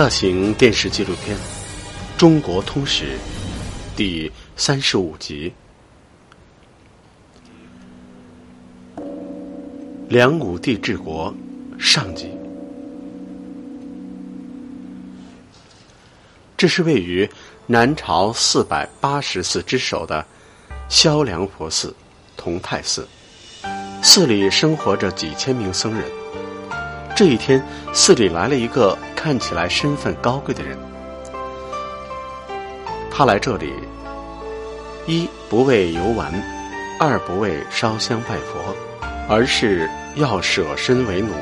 大型电视纪录片《中国通史》第三十五集：梁武帝治国上集。这是位于南朝四百八十寺之首的萧梁佛寺同泰寺，寺里生活着几千名僧人。这一天，寺里来了一个。看起来身份高贵的人，他来这里，一不为游玩，二不为烧香拜佛，而是要舍身为奴。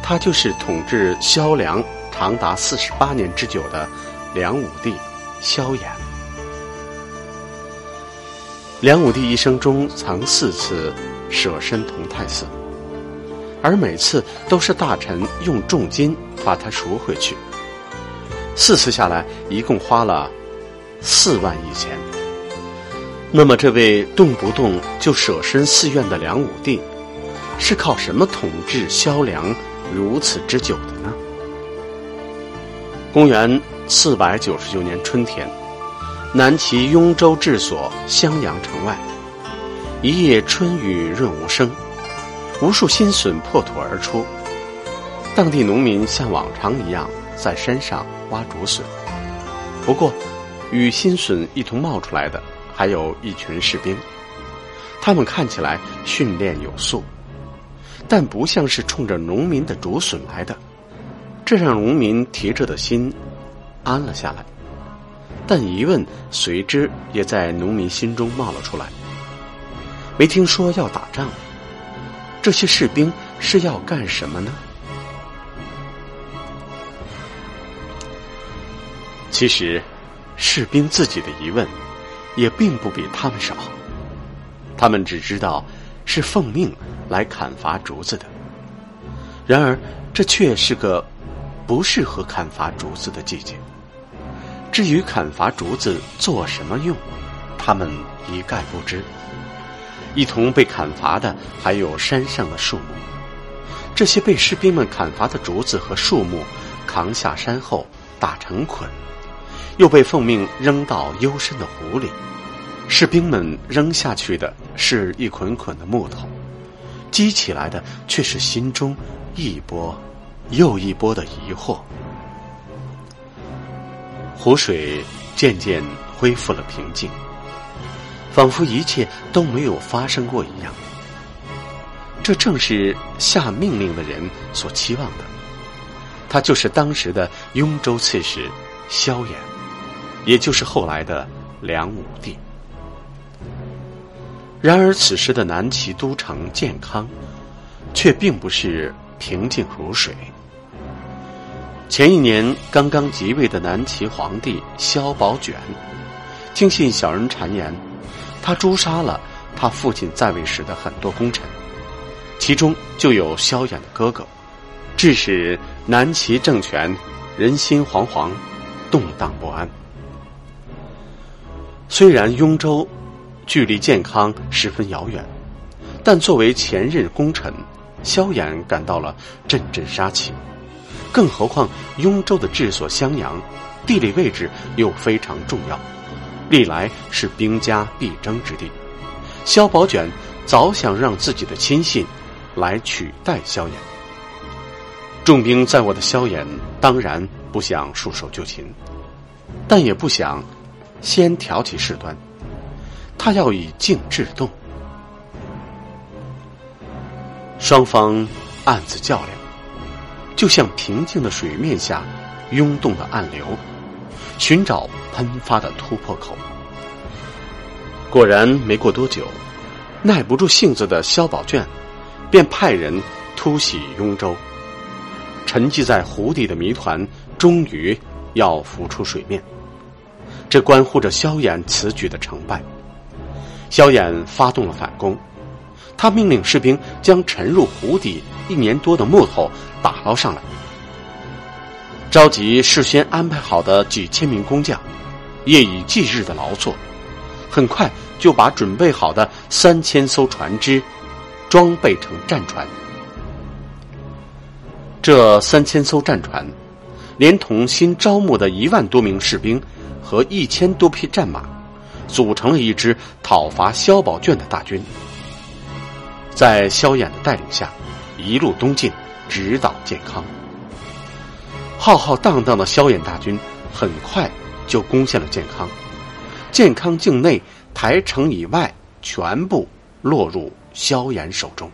他就是统治萧梁长达四十八年之久的梁武帝萧衍。梁武帝一生中曾四次舍身同泰寺。而每次都是大臣用重金把他赎回去，四次下来一共花了四万亿钱。那么，这位动不动就舍身寺院的梁武帝，是靠什么统治萧梁如此之久的呢？公元四百九十九年春天，南齐雍州治所襄阳城外，一夜春雨润无声。无数新笋破土而出，当地农民像往常一样在山上挖竹笋。不过，与新笋一同冒出来的还有一群士兵，他们看起来训练有素，但不像是冲着农民的竹笋来的，这让农民提着的心安了下来。但疑问随之也在农民心中冒了出来：没听说要打仗。这些士兵是要干什么呢？其实，士兵自己的疑问也并不比他们少。他们只知道是奉命来砍伐竹子的。然而，这却是个不适合砍伐竹子的季节。至于砍伐竹子做什么用，他们一概不知。一同被砍伐的还有山上的树木，这些被士兵们砍伐的竹子和树木扛下山后打成捆，又被奉命扔到幽深的湖里。士兵们扔下去的是一捆捆的木头，积起来的却是心中一波又一波的疑惑。湖水渐渐恢复了平静。仿佛一切都没有发生过一样。这正是下命令的人所期望的。他就是当时的雍州刺史萧衍，也就是后来的梁武帝。然而，此时的南齐都城建康，却并不是平静如水。前一年刚刚即位的南齐皇帝萧宝卷，听信小人谗言。他诛杀了他父亲在位时的很多功臣，其中就有萧衍的哥哥，致使南齐政权人心惶惶，动荡不安。虽然雍州距离健康十分遥远，但作为前任功臣，萧衍感到了阵阵杀气。更何况雍州的治所襄阳，地理位置又非常重要。历来是兵家必争之地，萧宝卷早想让自己的亲信来取代萧衍。重兵在握的萧衍当然不想束手就擒，但也不想先挑起事端，他要以静制动。双方暗自较量，就像平静的水面下涌动的暗流。寻找喷发的突破口。果然，没过多久，耐不住性子的萧宝卷便派人突袭雍州。沉寂在湖底的谜团终于要浮出水面，这关乎着萧衍此举的成败。萧衍发动了反攻，他命令士兵将沉入湖底一年多的木头打捞上来。召集事先安排好的几千名工匠，夜以继日的劳作，很快就把准备好的三千艘船只装备成战船。这三千艘战船连同新招募的一万多名士兵和一千多匹战马，组成了一支讨伐萧宝卷的大军。在萧衍的带领下，一路东进，直捣建康。浩浩荡荡的萧衍大军很快就攻陷了建康，建康境内台城以外全部落入萧衍手中。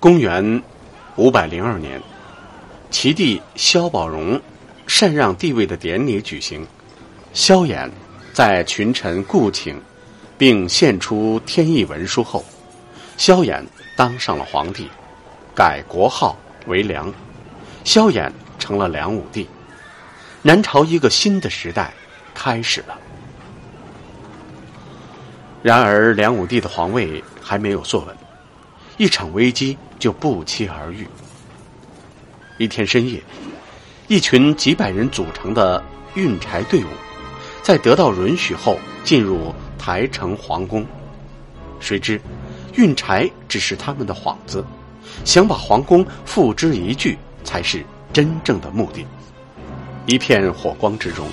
公元五百零二年，齐帝萧宝融禅让帝位的典礼举行。萧衍在群臣顾请，并献出天意文书后，萧衍当上了皇帝，改国号为梁，萧衍成了梁武帝。南朝一个新的时代开始了。然而，梁武帝的皇位还没有坐稳。一场危机就不期而遇。一天深夜，一群几百人组成的运柴队伍，在得到允许后进入台城皇宫。谁知，运柴只是他们的幌子，想把皇宫付之一炬才是真正的目的。一片火光之中，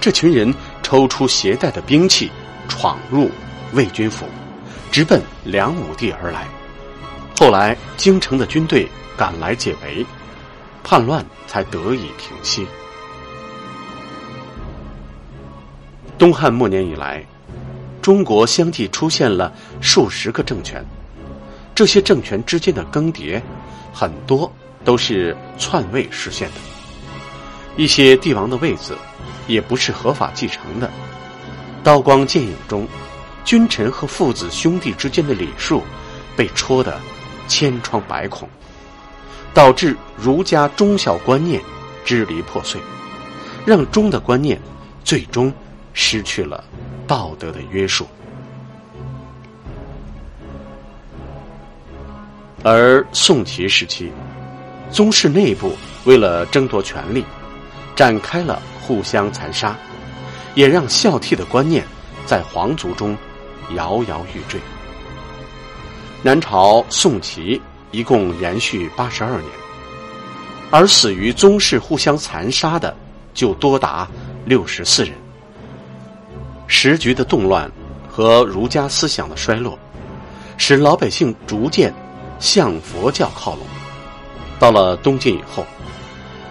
这群人抽出携带的兵器，闯入魏军府，直奔梁武帝而来。后来，京城的军队赶来解围，叛乱才得以平息。东汉末年以来，中国相继出现了数十个政权，这些政权之间的更迭，很多都是篡位实现的。一些帝王的位子，也不是合法继承的。刀光剑影中，君臣和父子兄弟之间的礼数，被戳的。千疮百孔，导致儒家忠孝观念支离破碎，让忠的观念最终失去了道德的约束。而宋齐时期，宗室内部为了争夺权力，展开了互相残杀，也让孝悌的观念在皇族中摇摇欲坠。南朝宋齐一共延续八十二年，而死于宗室互相残杀的就多达六十四人。时局的动乱和儒家思想的衰落，使老百姓逐渐向佛教靠拢。到了东晋以后，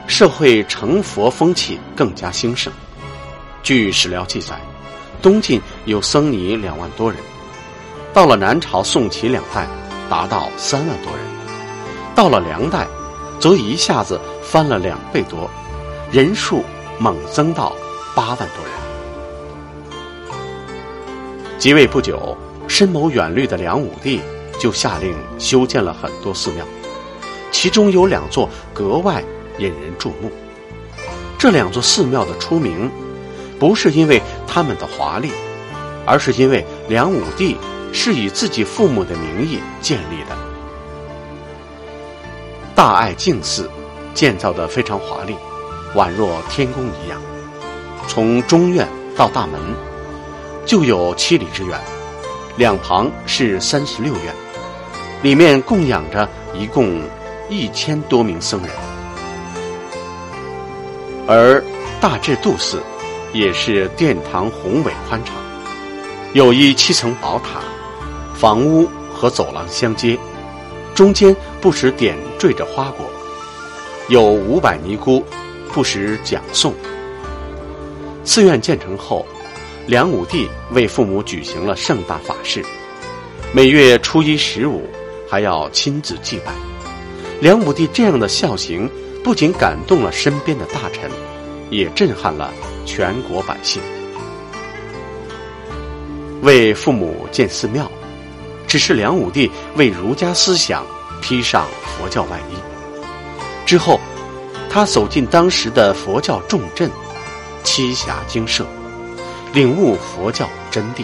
社会成佛风气更加兴盛。据史料记载，东晋有僧尼两万多人。到了南朝宋齐两代，达到三万多人；到了梁代，则一下子翻了两倍多，人数猛增到八万多人。即位不久，深谋远虑的梁武帝就下令修建了很多寺庙，其中有两座格外引人注目。这两座寺庙的出名，不是因为他们的华丽，而是因为梁武帝。是以自己父母的名义建立的。大爱净寺建造的非常华丽，宛若天宫一样。从中院到大门就有七里之远，两旁是三十六院，里面供养着一共一千多名僧人。而大智度寺也是殿堂宏伟宽敞，有一七层宝塔。房屋和走廊相接，中间不时点缀着花果，有五百尼姑不时讲诵。寺院建成后，梁武帝为父母举行了盛大法事，每月初一、十五还要亲自祭拜。梁武帝这样的孝行，不仅感动了身边的大臣，也震撼了全国百姓。为父母建寺庙。只是梁武帝为儒家思想披上佛教外衣之后，他走进当时的佛教重镇栖霞精舍，领悟佛教真谛，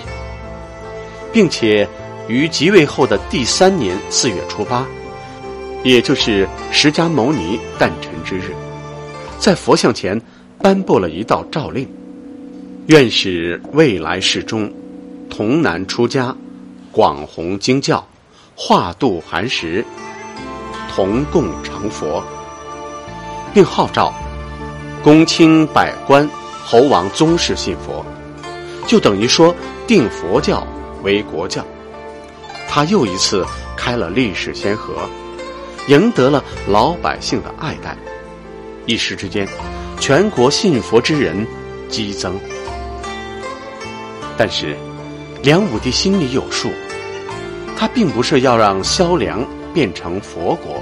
并且于即位后的第三年四月初八，也就是释迦牟尼诞辰之日，在佛像前颁布了一道诏令：愿使未来世中童男出家。广弘经教，化度寒食，同共成佛，并号召公卿百官、侯王宗室信佛，就等于说定佛教为国教。他又一次开了历史先河，赢得了老百姓的爱戴，一时之间，全国信佛之人激增。但是，梁武帝心里有数，他并不是要让萧梁变成佛国，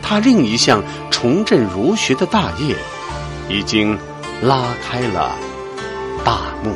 他另一项重振儒学的大业，已经拉开了大幕。